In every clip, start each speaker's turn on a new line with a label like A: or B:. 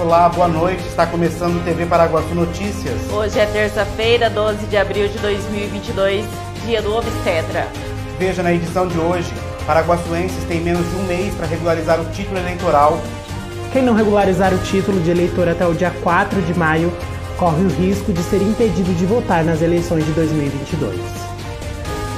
A: Olá, boa noite. Está começando o TV Paraguaçu Notícias.
B: Hoje é terça-feira, 12 de abril de 2022, dia do obstetra.
A: Veja na edição de hoje: paraguaçuenses têm menos de um mês para regularizar o título eleitoral.
C: Quem não regularizar o título de eleitor até o dia 4 de maio corre o risco de ser impedido de votar nas eleições de 2022.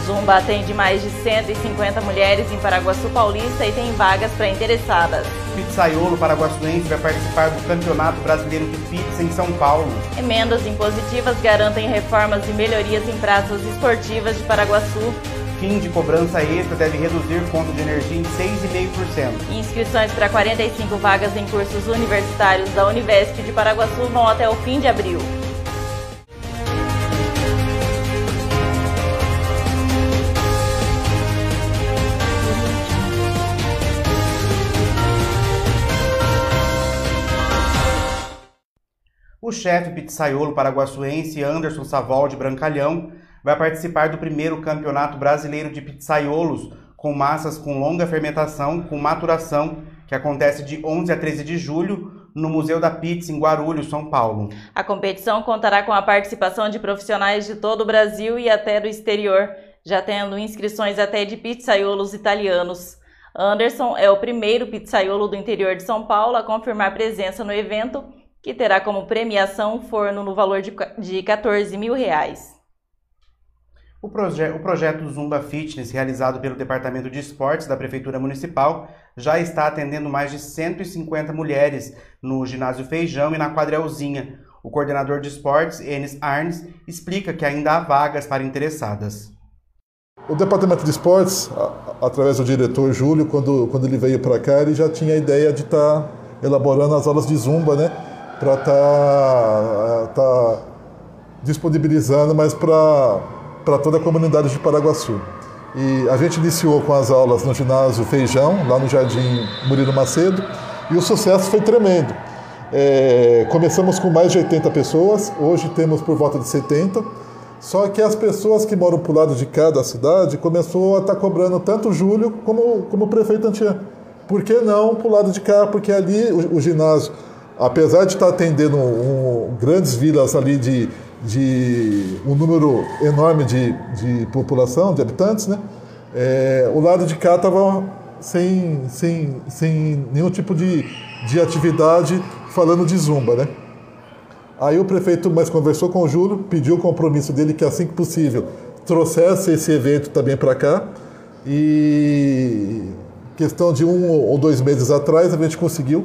B: Zumba atende mais de 150 mulheres em Paraguaçu Paulista e tem vagas para interessadas.
A: Pizzaiolo Paraguaçuense vai participar do Campeonato Brasileiro de Pizza em São Paulo.
B: Emendas impositivas garantem reformas e melhorias em praças esportivas de Paraguaçu.
A: Fim de cobrança extra deve reduzir conta de energia em 6,5%.
B: Inscrições para 45 vagas em cursos universitários da Univesp de Paraguaçu vão até o fim de abril.
A: O chefe pizzaiolo paraguaçuense Anderson Savol de Brancalhão vai participar do primeiro Campeonato Brasileiro de Pizzaiolos com massas com longa fermentação com maturação, que acontece de 11 a 13 de julho no Museu da Pizza em Guarulhos, São Paulo.
B: A competição contará com a participação de profissionais de todo o Brasil e até do exterior, já tendo inscrições até de pizzaiolos italianos. Anderson é o primeiro pizzaiolo do interior de São Paulo a confirmar presença no evento que terá como premiação um forno no valor de, de 14 mil reais.
A: O, proje o projeto Zumba Fitness, realizado pelo Departamento de Esportes da Prefeitura Municipal, já está atendendo mais de 150 mulheres no ginásio Feijão e na quadrelzinha. O coordenador de esportes, Enes Arnes, explica que ainda há vagas para interessadas.
D: O Departamento de Esportes, através do diretor Júlio, quando, quando ele veio para cá, ele já tinha a ideia de estar tá elaborando as aulas de Zumba, né? Para estar tá, tá disponibilizando, mas para toda a comunidade de Paraguaçu. E a gente iniciou com as aulas no ginásio Feijão, lá no Jardim Murilo Macedo, e o sucesso foi tremendo. É, começamos com mais de 80 pessoas, hoje temos por volta de 70, só que as pessoas que moram para o lado de cá da cidade começou a estar tá cobrando tanto o Júlio como, como o prefeito Antian. Por que não para o lado de cá? Porque ali o, o ginásio apesar de estar atendendo um, grandes vilas ali de, de um número enorme de, de população, de habitantes, né? É, o lado de cá estava sem, sem, sem nenhum tipo de, de atividade falando de zumba, né? Aí o prefeito mais conversou com o Júlio, pediu o compromisso dele que assim que possível trouxesse esse evento também para cá e questão de um ou dois meses atrás a gente conseguiu.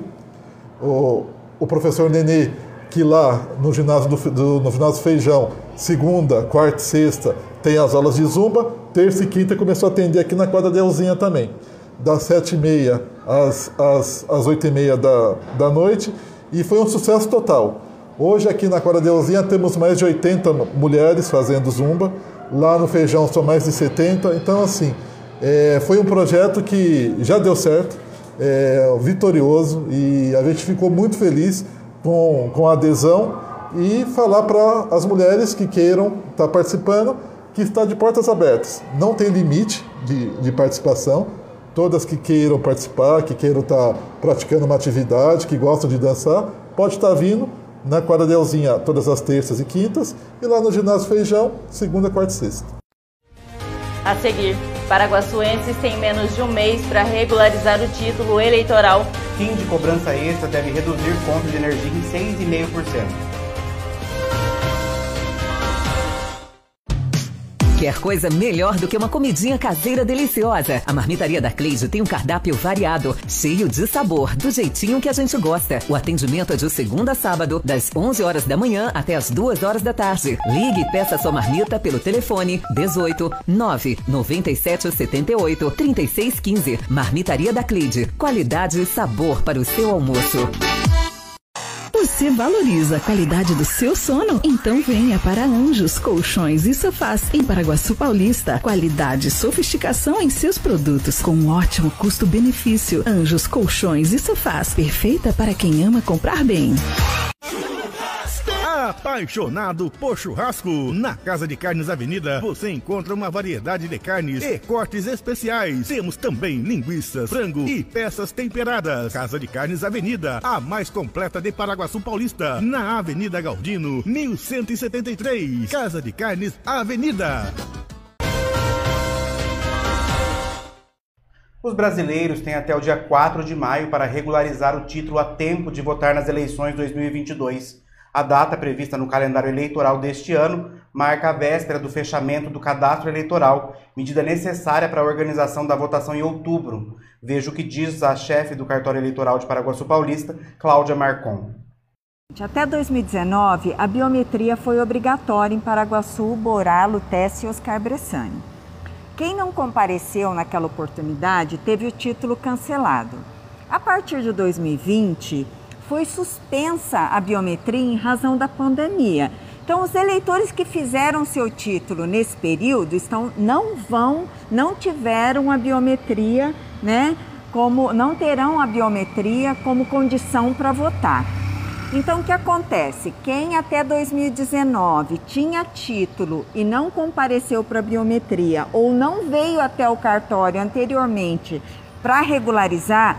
D: O, o professor Nenê, que lá no ginásio do, do, no ginásio Feijão, segunda, quarta e sexta, tem as aulas de zumba, terça e quinta começou a atender aqui na quadra Delzinha também, das sete e meia às, às, às oito e meia da, da noite, e foi um sucesso total. Hoje aqui na quadra Delzinha temos mais de 80 mulheres fazendo zumba, lá no Feijão são mais de 70, então assim, é, foi um projeto que já deu certo, é, vitorioso e a gente ficou muito feliz com, com a adesão e falar para as mulheres que queiram estar tá participando que está de portas abertas. Não tem limite de, de participação. Todas que queiram participar, que queiram estar tá praticando uma atividade, que gostam de dançar, pode estar tá vindo na quadra Delzinha todas as terças e quintas e lá no ginásio Feijão, segunda, quarta e sexta.
B: A seguir, Paraguaçuenses têm menos de um mês para regularizar o título eleitoral.
A: Fim de cobrança extra deve reduzir conta de energia em 6,5%.
E: Quer coisa melhor do que uma comidinha caseira deliciosa? A Marmitaria da Cleide tem um cardápio variado, cheio de sabor, do jeitinho que a gente gosta. O atendimento é de segunda a sábado, das 11 horas da manhã até as 2 horas da tarde. Ligue e peça sua marmita pelo telefone 18 9 97 78 36 15. Marmitaria da Cleide. Qualidade e sabor para o seu almoço.
F: Você valoriza a qualidade do seu sono? Então venha para Anjos Colchões e Sofás em Paraguaçu Paulista. Qualidade e sofisticação em seus produtos com um ótimo custo-benefício. Anjos Colchões e Sofás, perfeita para quem ama comprar bem.
G: Apaixonado por churrasco? Na Casa de Carnes Avenida você encontra uma variedade de carnes e cortes especiais. Temos também linguiças, frango e peças temperadas. Casa de Carnes Avenida, a mais completa de Paraguaçu Paulista, na Avenida Galdino, 1173. Casa de Carnes Avenida.
A: Os brasileiros têm até o dia 4 de maio para regularizar o título a tempo de votar nas eleições 2022. A data prevista no calendário eleitoral deste ano marca a véspera do fechamento do cadastro eleitoral, medida necessária para a organização da votação em outubro. Veja o que diz a chefe do cartório eleitoral de Paraguaçu Paulista, Cláudia Marcon.
H: Até 2019, a biometria foi obrigatória em Paraguaçu, Borá, Lutece e Oscar Bressani. Quem não compareceu naquela oportunidade teve o título cancelado. A partir de 2020, foi suspensa a biometria em razão da pandemia. Então, os eleitores que fizeram seu título nesse período estão, não vão, não tiveram a biometria, né? Como não terão a biometria como condição para votar. Então, o que acontece? Quem até 2019 tinha título e não compareceu para a biometria ou não veio até o cartório anteriormente para regularizar,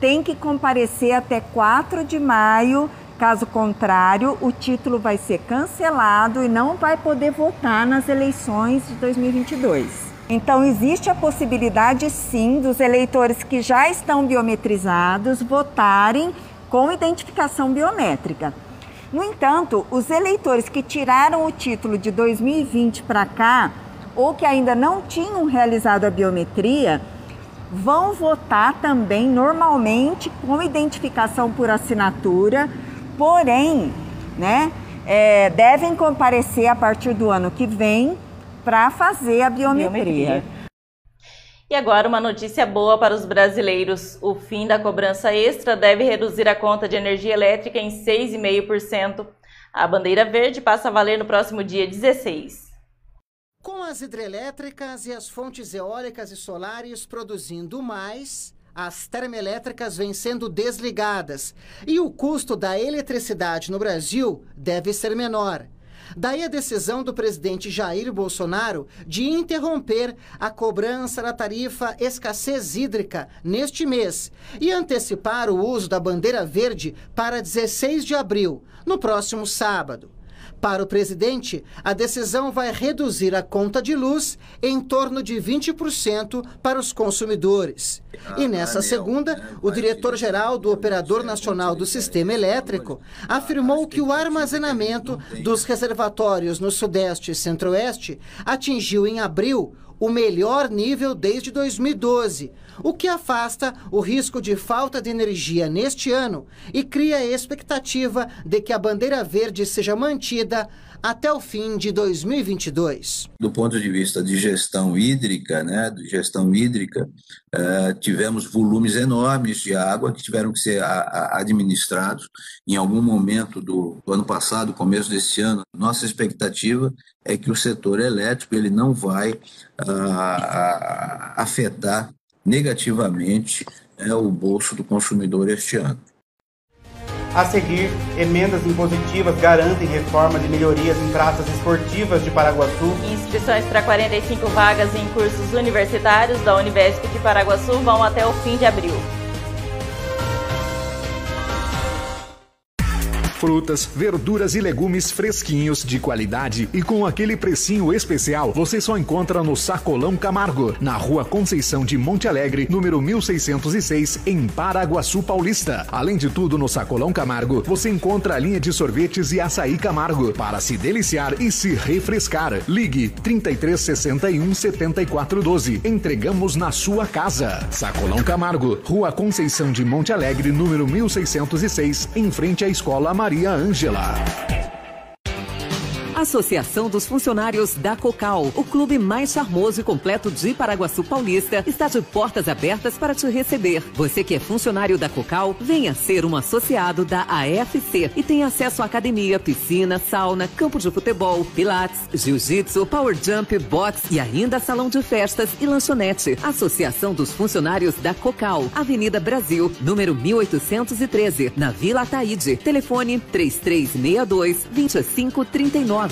H: tem que comparecer até 4 de maio. Caso contrário, o título vai ser cancelado e não vai poder votar nas eleições de 2022. Então, existe a possibilidade sim dos eleitores que já estão biometrizados votarem com identificação biométrica. No entanto, os eleitores que tiraram o título de 2020 para cá ou que ainda não tinham realizado a biometria vão votar também normalmente com identificação por assinatura, porém, né, é, devem comparecer a partir do ano que vem para fazer a biometria. biometria.
B: E agora uma notícia boa para os brasileiros. O fim da cobrança extra deve reduzir a conta de energia elétrica em 6,5%. A bandeira verde passa a valer no próximo dia 16.
I: Com as hidrelétricas e as fontes eólicas e solares produzindo mais, as termoelétricas vêm sendo desligadas e o custo da eletricidade no Brasil deve ser menor. Daí a decisão do presidente Jair Bolsonaro de interromper a cobrança da tarifa escassez hídrica neste mês e antecipar o uso da bandeira verde para 16 de abril, no próximo sábado. Para o presidente, a decisão vai reduzir a conta de luz em torno de 20% para os consumidores. E nessa segunda, o diretor-geral do Operador Nacional do Sistema Elétrico afirmou que o armazenamento dos reservatórios no Sudeste e Centro-Oeste atingiu em abril o melhor nível desde 2012, o que afasta o risco de falta de energia neste ano e cria a expectativa de que a bandeira verde seja mantida até o fim de 2022.
J: Do ponto de vista de gestão hídrica, né, de gestão hídrica, uh, tivemos volumes enormes de água que tiveram que ser a, a administrados em algum momento do, do ano passado, começo desse ano. Nossa expectativa é que o setor elétrico ele não vai uh, afetar negativamente é, o bolso do consumidor este ano.
A: A seguir, emendas impositivas garantem reformas e melhorias em praças esportivas de Paraguaçu.
B: Inscrições para 45 vagas em cursos universitários da Univesp de Paraguaçu vão até o fim de abril.
K: Frutas, verduras e legumes fresquinhos, de qualidade e com aquele precinho especial, você só encontra no Sacolão Camargo, na rua Conceição de Monte Alegre, número 1606, em Paraguaçu Paulista. Além de tudo, no Sacolão Camargo, você encontra a linha de sorvetes e açaí Camargo, para se deliciar e se refrescar. Ligue 3361 7412. Entregamos na sua casa. Sacolão Camargo, rua Conceição de Monte Alegre, número 1606, em frente à Escola Maria Ângela.
E: Associação dos Funcionários da Cocal, o clube mais charmoso e completo de Paraguaçu Paulista, está de portas abertas para te receber. Você que é funcionário da Cocal, venha ser um associado da AFC e tem acesso à academia, piscina, sauna, campo de futebol, pilates, jiu-jitsu, power jump, box e ainda salão de festas e lanchonete. Associação dos Funcionários da Cocal, Avenida Brasil, número 1813, na Vila Ataíde. Telefone 3362 2539.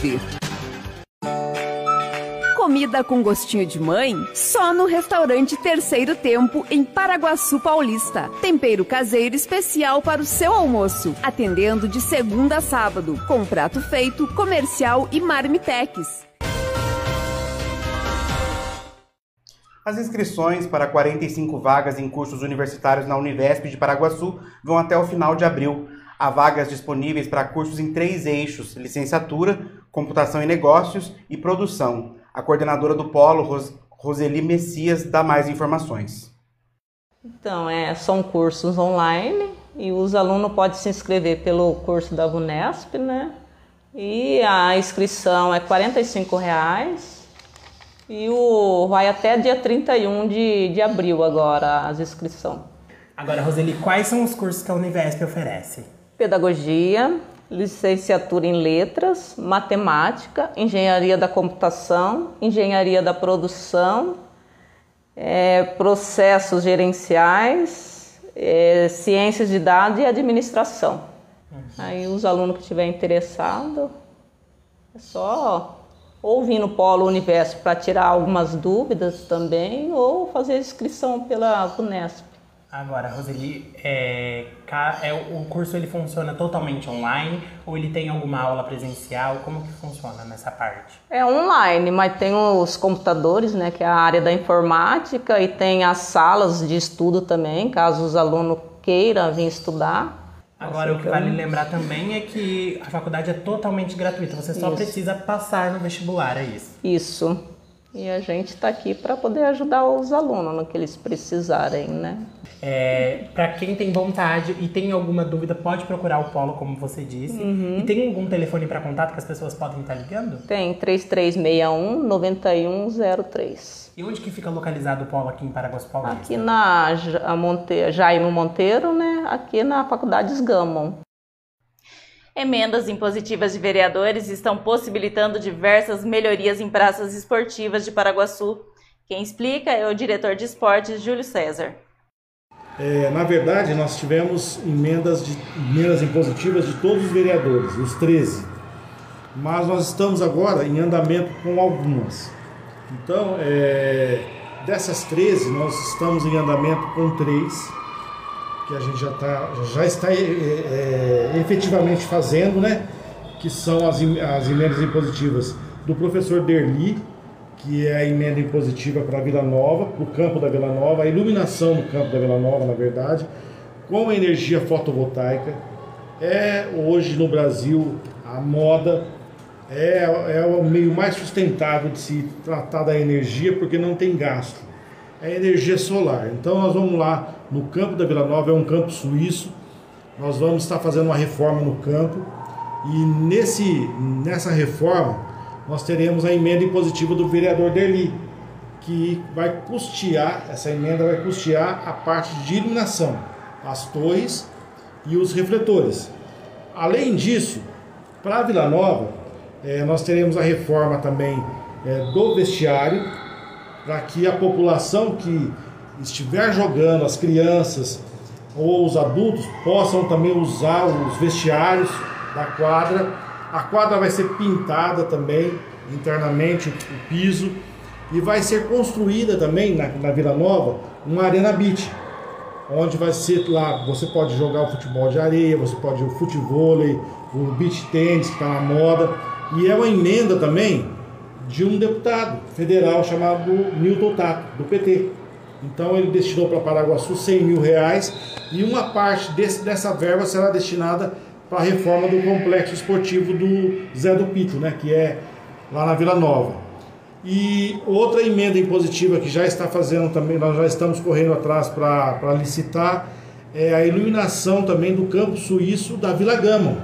L: Comida com gostinho de mãe? Só no restaurante Terceiro Tempo, em Paraguaçu Paulista. Tempero caseiro especial para o seu almoço. Atendendo de segunda a sábado, com prato feito, comercial e marmitex.
A: As inscrições para 45 vagas em cursos universitários na Univesp de Paraguaçu vão até o final de abril. Há vagas disponíveis para cursos em três eixos: licenciatura, computação e negócios e produção. A coordenadora do Polo, Ros Roseli Messias, dá mais informações.
M: Então, é, são cursos online e os alunos podem se inscrever pelo curso da Unesp, né? E a inscrição é 45 reais e o, vai até dia 31 de, de abril agora as inscrições.
C: Agora, Roseli, quais são os cursos que a Univesp oferece?
M: Pedagogia, licenciatura em letras, matemática, engenharia da computação, engenharia da produção, é, processos gerenciais, é, ciências de dados e administração. Aí os alunos que estiverem interessados, é só ou vir no Polo Universo para tirar algumas dúvidas também, ou fazer inscrição pela Unesp.
C: Agora, Roseli, é, é, o curso ele funciona totalmente online ou ele tem alguma aula presencial? Como que funciona nessa parte?
M: É online, mas tem os computadores, né, que é a área da informática e tem as salas de estudo também, caso os alunos queiram vir estudar.
C: Agora, o que vale lembrar também é que a faculdade é totalmente gratuita, você só isso. precisa passar no vestibular, é isso?
M: Isso. E a gente está aqui para poder ajudar os alunos no que eles precisarem, né?
C: É, para quem tem vontade e tem alguma dúvida, pode procurar o Polo, como você disse. Uhum. E tem algum telefone para contato que as pessoas podem estar ligando?
M: Tem, 3361 9103.
C: E onde que fica localizado o Polo aqui em Paulista?
M: Aqui na Monte... Jaime Monteiro, né? Aqui na Faculdade Esgamon.
B: Emendas impositivas de vereadores estão possibilitando diversas melhorias em praças esportivas de Paraguaçu. Quem explica é o diretor de esportes, Júlio César.
N: É, na verdade, nós tivemos emendas, de, emendas impositivas de todos os vereadores, os 13. Mas nós estamos agora em andamento com algumas. Então, é, dessas 13, nós estamos em andamento com três que a gente já, tá, já está é, efetivamente fazendo, né? Que são as, as emendas impositivas do professor Derli, que é a emenda impositiva para a Vila Nova, para o campo da Vila Nova, a iluminação do campo da Vila Nova, na verdade, com energia fotovoltaica. É hoje no Brasil a moda, é, é o meio mais sustentável de se tratar da energia porque não tem gasto. É energia solar. Então nós vamos lá no campo da Vila Nova, é um campo suíço. Nós vamos estar fazendo uma reforma no campo e nesse, nessa reforma nós teremos a emenda impositiva do vereador Derli, que vai custear, essa emenda vai custear a parte de iluminação, as torres e os refletores. Além disso, para Vila Nova, é, nós teremos a reforma também é, do vestiário, para que a população que estiver jogando, as crianças ou os adultos possam também usar os vestiários da quadra. A quadra vai ser pintada também internamente, o piso, e vai ser construída também na, na Vila Nova uma arena beach, onde vai ser lá, você pode jogar o futebol de areia, você pode o futebol, o beach tênis que está na moda, e é uma emenda também de um deputado federal chamado Newton Tato, do PT. Então ele destinou para Paraguaçu 100 mil reais e uma parte desse, dessa verba será destinada para a reforma do complexo esportivo do Zé do Pito, né, que é lá na Vila Nova. E outra emenda impositiva que já está fazendo também, nós já estamos correndo atrás para licitar, é a iluminação também do campo suíço da Vila Gama,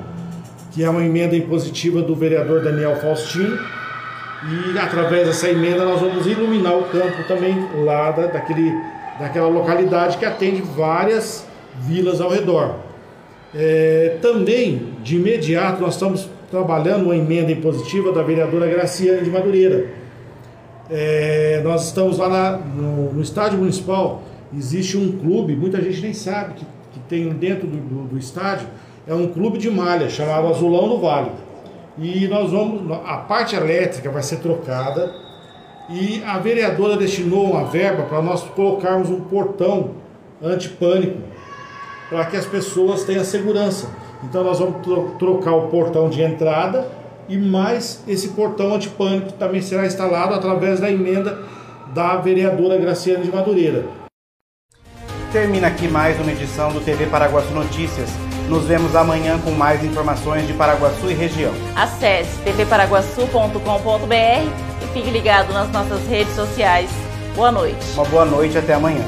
N: que é uma emenda impositiva do vereador Daniel Faustino. E através dessa emenda nós vamos iluminar o campo também lá da, daquele, daquela localidade que atende várias vilas ao redor. É, também, de imediato, nós estamos trabalhando uma emenda impositiva da vereadora Graciane de Madureira. É, nós estamos lá na, no, no, estádio municipal, existe um clube, muita gente nem sabe que, que tem dentro do, do, do estádio, é um clube de malha chamado Azulão do Vale. E nós vamos, a parte elétrica vai ser trocada e a vereadora destinou uma verba para nós colocarmos um portão antipânico para que as pessoas tenham segurança. Então nós vamos tro trocar o portão de entrada e mais esse portão antipânico também será instalado através da emenda da vereadora Graciane de Madureira.
A: Termina aqui mais uma edição do TV Paraguaçu Notícias. Nos vemos amanhã com mais informações de Paraguaçu e região.
B: Acesse tvparaguaçu.com.br e fique ligado nas nossas redes sociais. Boa noite.
A: Uma boa noite até amanhã.